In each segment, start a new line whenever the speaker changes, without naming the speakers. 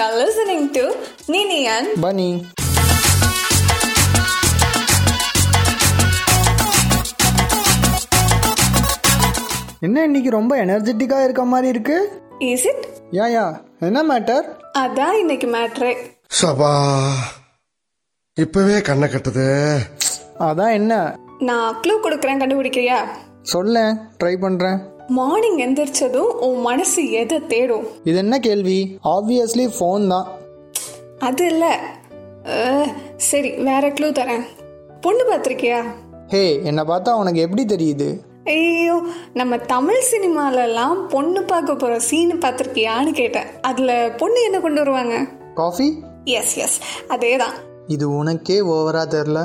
You're listening to Nini and
பனி என்ன இன்னைக்கு ரொம்ப எனர்ஜெட்டிக்காக இருக்க மாதிரி இருக்கு?
Is it?
யா யா. என்ன மேட்டர்
அதான் இன்னைக்கு மேட்ரே
சபா இப்பவே கண்ணை கட்டுது.
அதான் என்ன?
நான் க்ளூ கொடுக்குறேன் கண்டுபிடிக்கிறியா?
சொல்ல ட்ரை பண்ணுறேன்
மார்னிங் எந்திரிச்சதும் உன் மனசு எதை தேடும்?
இது என்ன கேள்வி? ஆப்வியஸ்லி ஃபோன் தான்.
அது இல்லை. சரி வேற க்ளூ தரேன். பொண்ணு பார்த்துருக்கியா?
ஹே என்னை பார்த்தா உனக்கு எப்படி தெரியுது?
ஐயோ நம்ம தமிழ் சினிமாலெல்லாம் பொண்ணு பார்க்க போகிற சீன் பார்த்துருக்கியான்னு கேட்டேன். அதில் பொண்ணு என்ன கொண்டு வருவாங்க?
காஃபி
எஸ் எஸ் அதே தான்
இது உனக்கே ஓவரா தெரில.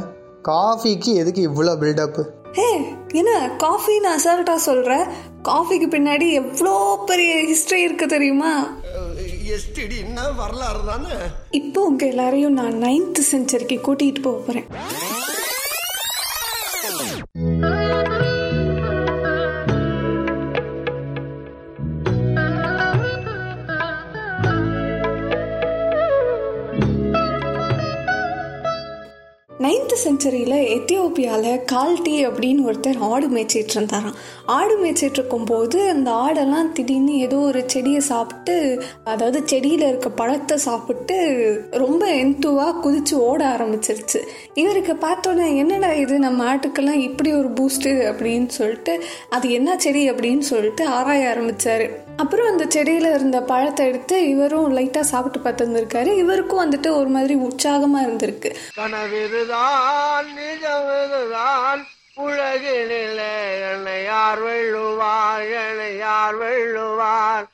காஃபிக்கு எதுக்கு இவ்வளோ பில்டப்பு
ஹே என்ன காஃபின்னு அசால்ட்டா சொல்ற? காஃபிக்கு பின்னாடி எவ்வளோ பெரிய ஹிஸ்டரி இருக்கு தெரியுமா?
எஸ்டிடின்னா வரலாறு தானே?
இப்போ உங்க எல்லாரையும் நான் நைன்த் செஞ்சுரிக்கு கூட்டிட்டு போக போறேன். நைன்த் செஞ்சுரியில் எத்தியோப்பியாவில் கால்டி அப்படின்னு ஒருத்தர் ஆடு மேய்ச்சிட்டு இருந்தாராம் ஆடு மேய்ச்சிட்டு இருக்கும்போது அந்த ஆடெல்லாம் திடீர்னு ஏதோ ஒரு செடியை சாப்பிட்டு அதாவது செடியில் இருக்க பழத்தை சாப்பிட்டு ரொம்ப எந்துவாக குதித்து ஓட ஆரம்பிச்சிருச்சு. இவருக்கு பார்த்தோன்னே என்னடா இது நம்ம ஆட்டுக்கெல்லாம் இப்படி ஒரு பூஸ்ட்டு அப்படின்னு சொல்லிட்டு அது என்ன செடி அப்படின்னு சொல்லிட்டு ஆராய ஆரம்பித்தார் அப்புறம் அந்த செடியில் இருந்த பழத்தை எடுத்து இவரும் லைட்டாக சாப்பிட்டு பார்த்துருந்துருக்காரு. இவருக்கும் வந்துட்டு ஒரு மாதிரி உற்சாகமாக இருந்திருக்கு.
கனவிதுதான் நிஜமிதுதான் உலகினிலே என்னை யார் வெள்ளுவார் என்னை யார் வெள்ளுவார்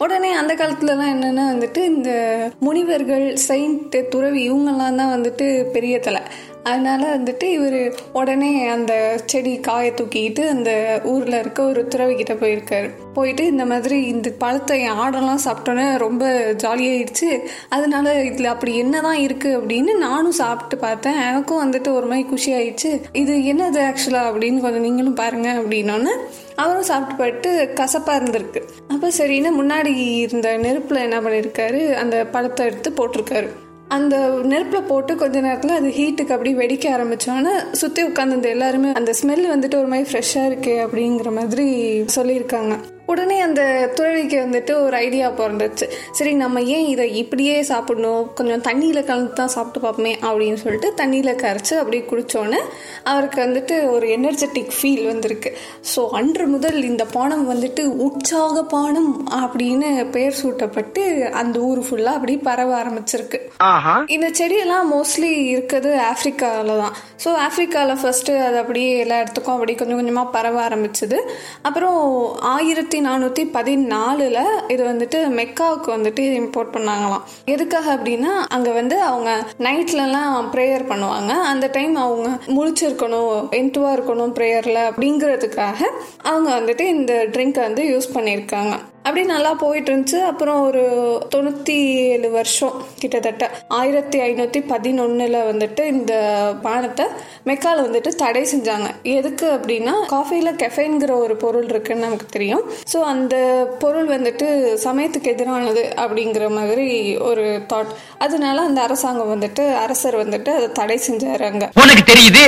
உடனே அந்த காலத்துலலாம் என்னன்னா வந்துட்டு இந்த முனிவர்கள் செயின்ட் துறவி இவங்கெல்லாம் தான் வந்துட்டு பெரிய தலை. அதனால் வந்துட்டு இவர் உடனே அந்த செடி காயை தூக்கிட்டு அந்த ஊரில் இருக்க ஒரு துறவிக்கிட்ட போயிருக்காரு. போயிட்டு இந்த மாதிரி இந்த பழத்தை என் ஆடெல்லாம் சாப்பிட்டோன்னே ரொம்ப ஜாலியாயிடுச்சு அதனால இதில் அப்படி என்ன தான் இருக்குது அப்படின்னு நானும் சாப்பிட்டு பார்த்தேன். எனக்கும் வந்துட்டு ஒரு மாதிரி குஷி ஆயிடுச்சு. இது என்னது ஆக்சுவலாக அப்படின்னு கொஞ்சம் நீங்களும் பாருங்க அப்படின்னோன்னே அவரும் சாப்பிட்டு போயிட்டு கசப்பாக இருந்திருக்கு. அப்போ சரின்னு முன்னாடி இருந்த நெருப்பில் என்ன பண்ணியிருக்காரு அந்த பழத்தை எடுத்து போட்டிருக்காரு. அந்த நெருப்பில் போட்டு கொஞ்ச நேரத்தில் அது ஹீட்டுக்கு அப்படி வெடிக்க ஆரம்பிச்சோன்னே சுற்றி உட்காந்துருந்த எல்லாருமே அந்த ஸ்மெல் வந்துட்டு ஒரு மாதிரி ஃப்ரெஷ்ஷாக இருக்கே அப்படிங்கிற மாதிரி சொல்லியிருக்காங்க. உடனே அந்த துறவிக்கு வந்துட்டு ஒரு ஐடியா பிறந்துச்சு. சரி நம்ம ஏன் இதை இப்படியே சாப்பிடணும்? கொஞ்சம் தண்ணியில் கலந்து தான் சாப்பிட்டு பார்ப்போமே அப்படின்னு சொல்லிட்டு தண்ணியில் கரைச்சி அப்படியே குடித்தோன்னே அவருக்கு வந்துட்டு ஒரு எனர்ஜெட்டிக் ஃபீல் வந்திருக்கு. ஸோ அன்று முதல் இந்த பானம் வந்துட்டு உற்சாக பானம் அப்படின்னு பெயர் சூட்டப்பட்டு அந்த ஊர் ஃபுல்லாக அப்படி பரவ ஆரம்பிச்சிருக்கு. இந்த செடியெல்லாம் மோஸ்ட்லி இருக்குது ஆப்பிரிக்காவில் தான். ஸோ ஆப்பிரிக்காவில் ஃபர்ஸ்ட் அது அப்படியே எல்லா இடத்துக்கும் அப்படி கொஞ்சம் கொஞ்சமாக பரவ ஆரம்பிச்சது. அப்புறம் ஆயிரத்தி நானூற்றி பதினாலில் இது வந்துட்டு மெக்காவுக்கு வந்துட்டு இம்போர்ட் பண்ணாங்களாம். எதுக்காக அப்படின்னா அங்கே வந்து அவங்க நைட்லலாம் ப்ரேயர் பண்ணுவாங்க. அந்த டைம் அவங்க முழிச்சிருக்கணும் என்ட்டுவாக இருக்கணும் ப்ரேயரில் அப்படிங்கிறதுக்காக அவங்க வந்துட்டு இந்த ட்ரிங்கை வந்து யூஸ் பண்ணியிருக்காங்க. அப்படி நல்லா போயிட்டு இருந்துச்சு அப்புறம் ஒரு தொண்ணூற்றி ஏழு வருஷம் கிட்டத்தட்ட ஆயிரத்தி ஐநூற்றி பதினொன்றில் வந்துட்டு இந்த பானத்தை மெக்கால வந்துட்டு தடை செஞ்சாங்க. எதுக்கு அப்படின்னா காஃபியில் கெஃபைன்கிற ஒரு பொருள் இருக்குன்னு நமக்கு தெரியும். ஸோ அந்த பொருள் வந்துட்டு சமயத்துக்கு எதிரானது அப்படிங்கிற மாதிரி ஒரு தாட் அதனால அந்த அரசாங்கம் வந்துட்டு அரசர் வந்துட்டு அதை தடை செஞ்சாரு அங்க.
உனக்கு தெரியுது?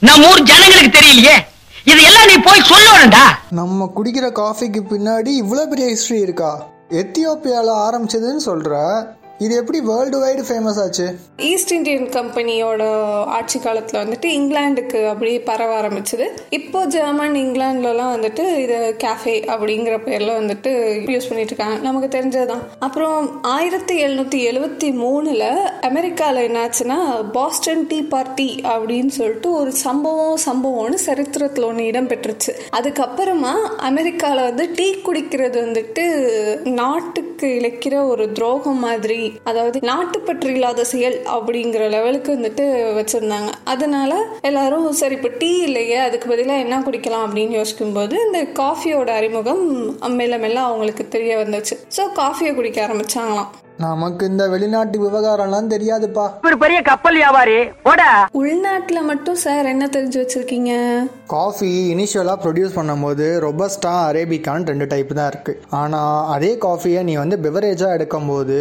நம்ம ஊர் ஜனங்களுக்கு தெரியலையே? இதெல்லாம் நீ போய் சொல்லணும்டா.
நம்ம குடிக்கிற காஃபிக்கு பின்னாடி இவ்வளோ பெரிய ஹிஸ்ட்ரி இருக்கா? எத்தியோப்பியாவில் ஆரம்பிச்சதுன்னு சொல்கிற இது எப்படி வேர்ல்டு வைடு ஃபேமஸ் ஆச்சு?
ஈஸ்ட் இந்தியன் கம்பெனியோட ஆட்சி காலத்தில் வந்துட்டு இங்கிலாந்துக்கு அப்படியே பரவ ஆரம்பிச்சது. இப்போ ஜெர்மன் இங்கிலாந்துலலாம் வந்துட்டு இது கேஃபே அப்படிங்கிற பேரில் வந்துட்டு யூஸ் பண்ணிட்டு இருக்காங்க. நமக்கு தெரிஞ்சதுதான். அப்புறம் ஆயிரத்தி எழுநூற்றி எழுவத்தி மூணில் அமெரிக்காவில் என்னாச்சுன்னா பாஸ்டன் டீ பார்ட்டி அப்படின்னு சொல்லிட்டு ஒரு சம்பவம் சம்பவம்னு சரித்திரத்தில் ஒன்று இடம்பெற்றுச்சு. அதுக்கப்புறமா அமெரிக்காவில் வந்து டீ குடிக்கிறது வந்துட்டு நாட்டுக்கு இழைக்கிற ஒரு துரோகம் மாதிரி அதாவது நாட்டுப்பற்று இல்லாத செயல் அப்படிங்கிற லெவலுக்கு வந்துட்டு வச்சிருந்தாங்க. அதனால எல்லாரும் சரி இப்போ டீ இல்லையே அதுக்கு பதிலாக என்ன குடிக்கலாம் அப்படின்னு யோசிக்கும்போது இந்த காஃபியோட அறிமுகம் மெல்ல மெல்ல அவங்களுக்கு தெரிய வந்துச்சு. ஸோ காஃபியை குடிக்க ஆரம்பிச்சாங்களாம்.
நமக்கு இந்த வெளிநாட்டு விவகாரம்லாம் தெரியாதுப்பா.
ஒரு பெரிய கப்பல் வியாபாரி. போடா.
உள்நாட்டில் மட்டும் சார் என்ன தெரிஞ்சு வச்சிருக்கீங்க?
காஃபி இனிஷியலாக ப்ரொடியூஸ் பண்ணும்போது ரொபஸ்டா அரேபிகான்னு ரெண்டு டைப் தான் இருக்குது ஆனால் அதே காஃபியை நீ வந்து பெவரேஜாக எடுக்கும்போது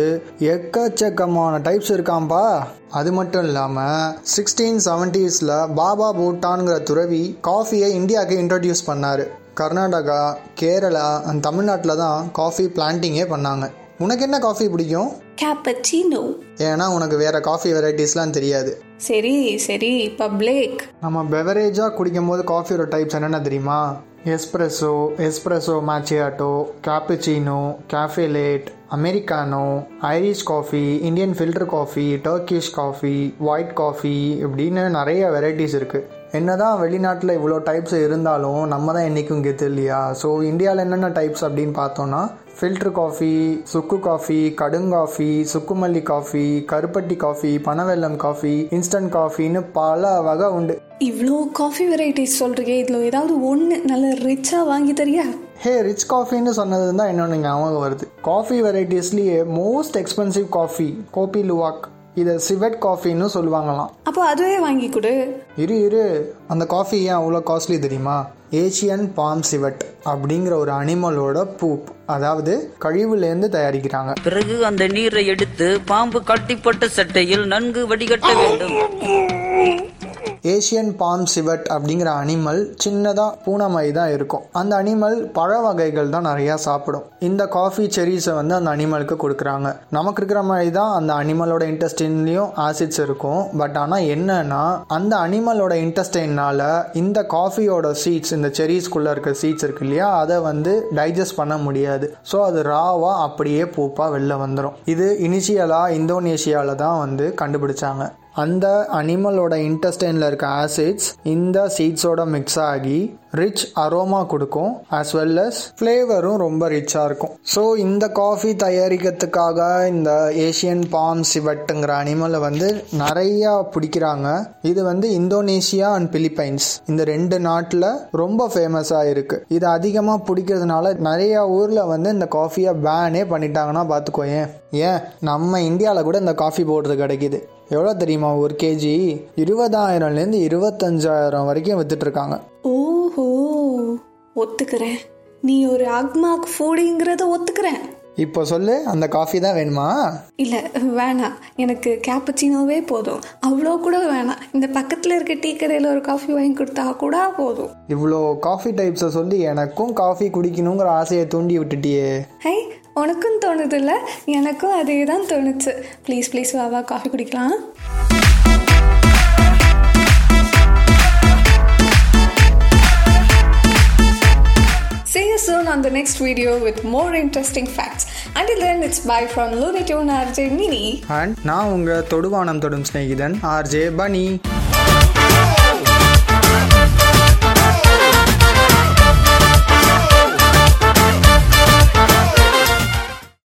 எக்கச்சக்கமான டைப்ஸ் இருக்காம்பா. அது மட்டும் இல்லாமல் சிக்ஸ்டீன் செவன்ட்டீஸில் பாபா பூட்டான்ங்கிற துறவி காஃபியை இந்தியாவுக்கு இன்ட்ரடியூஸ் பண்ணார். கர்நாடகா கேரளா அண்ட் தமிழ்நாட்டில் தான் காஃபி பிளான்டிங்கே பண்ணாங்க. உனக்கு என்ன காஃபி பிடிக்கும்?
கேப்பச்சினோ
ஏன்னா உனக்கு வேறு காஃபி வெரைட்டிஸ்லாம் தெரியாது.
சரி சரி பப்ளிக்
நம்ம பெவரேஜாக குடிக்கும் போது காஃபியோட டைப்ஸ் என்னென்ன தெரியுமா? Espresso espresso macchiato cappuccino cafe latte Americano Irish coffee Indian filter coffee Turkish coffee white coffee இப்படின்னு நிறைய வெரைட்டிஸ் இருக்குது என்னதான் வெளிநாட்டில் இவ்வளோ டைப்ஸ் இருந்தாலும் நம்ம தான் என்றைக்கும் கெத்து இல்லையா? ஸோ இந்தியாவில் என்னென்ன டைப்ஸ் அப்படின்னு பார்த்தோன்னா ஃபில்டர் காஃபி சுக்கு காஃபி கடுங்காஃபி சுக்குமல்லி காஃபி கருப்பட்டி காஃபி பனவெல்லம் காஃபி இன்ஸ்டன்ட் காஃபின்னு பல வகை உண்டு.
இவ்வளோ காஃபி வெரைட்டிஸ் சொல்கிறீங்க இதில் ஏதாவது ஒன்று நல்ல ரிச்சாக வாங்கி தரியா?
ஹே ரிச் காஃபின்னு சொன்னது தான் இன்னொன்று ஞாபகம் வருது. Coffee வெரைட்டிஸ்லேயே most expensive coffee Kopi Luwak இதை சிவெட் காஃபின்னு சொல்லுவாங்களாம்.
அப்போ அதுவே வாங்கி கொடு.
இரு இரு. அந்த காஃபி ஏன் அவ்வளோ காஸ்ட்லி தெரியுமா? ஏஷியன் பாம் சிவெட் அப்படிங்கிற ஒரு அனிமலோட பூப் அதாவது கழிவுலேருந்து தயாரிக்கிறாங்க.
பிறகு அந்த நீரை எடுத்து பாம்பு கட்டிப்பட்ட சட்டையில் நன்கு வடிகட்ட வேண்டும்.
ஏஷியன் பாம் சிவட் அப்படிங்கிற அனிமல் சின்னதாக பூனை மாதிரி தான் இருக்கும். அந்த அனிமல் பழ வகைகள் தான் நிறையா சாப்பிடும். இந்த காஃபி செரிஸை வந்து அந்த அனிமலுக்கு கொடுக்குறாங்க. நமக்கு இருக்கிற மாதிரி தான் அந்த அனிமலோட இன்டெஸ்டின்லேயும் ஆசிட்ஸ் இருக்கும். பட் ஆனால் என்னன்னா அந்த அனிமலோட இன்டெஸ்டைனால் இந்த காஃபியோட சீட்ஸ் இந்த செரிஸ்குள்ளே இருக்க சீட்ஸ் இருக்கு இல்லையா அதை வந்து டைஜஸ்ட் பண்ண முடியாது. ஸோ அது ராவாக அப்படியே பூப்பாக வெளில வந்துடும் இது இனிஷியலாக இந்தோனேஷியாவில் தான் வந்து கண்டுபிடிச்சாங்க. அந்த அனிமலோட இன்டெஸ்டைனில் இருக்க ஆசிட்ஸ் இந்த சீட்ஸோட மிக்ஸ் ஆகி ரிச் அரோமா கொடுக்கும் அஸ் வெல் அஸ் ஃப்ளேவரும் ரொம்ப ரிச்சாக இருக்கும். ஸோ இந்த காஃபி தயாரிக்கிறதுக்காக இந்த ஏஷியன் பாம் சிவட்டுங்கிற அனிமலை வந்து நிறையா பிடிக்கிறாங்க. இது வந்து இந்தோனேஷியா அண்ட் பிலிப்பைன்ஸ் இந்த ரெண்டு நாட்டில் ரொம்ப ஃபேமஸாக இருக்கு. இது அதிகமாக பிடிக்கிறதுனால நிறையா ஊரில் வந்து இந்த காஃபியை பேனே பண்ணிட்டாங்கன்னா பார்த்துக்கோ ஏன்? ஏன் நம்ம இந்தியாவில் கூட இந்த காஃபி போடுறது கிடைக்குது. எவ்வளோ தெரியுமா? ஒரு கேஜி இருபதாயிரம்லேருந்து இருபத்தஞ்சாயிரம் வரைக்கும் வித்துட்டு இருக்காங்க
ஓஹோ ஒத்துக்கிறேன். நீ ஒரு அக்மாக் ஃபூடிங்கிறத ஒத்துக்கிறேன்.
இப்போ சொல்லு அந்த காஃபி தான் வேணுமா?
இல்லை வேணாம் எனக்கு கேப்பச்சினோவே போதும். அவ்வளோ கூட வேணாம். இந்த பக்கத்தில் இருக்க டீ கடையில் ஒரு காஃபி வாங்கி கொடுத்தா கூட போதும்.
இவ்வளோ காஃபி டைப்ஸை சொல்லி எனக்கும் காஃபி குடிக்கணுங்கிற ஆசையை தூண்டி விட்டுட்டியே.
ஹை உனக்கும் தோணுதில்ல எனக்கும் அதே தான் தோணுச்சு ப்ளீஸ் ப்ளீஸ் வாவா காஃபி குடிக்கலாம் See you soon on the next video with more interesting facts. Until then, it's bye from Looney Tune RJ Mini.
And நான் உங்கள் தொடுவானம் தொடும் சிநேகிதன் RJ Bunny.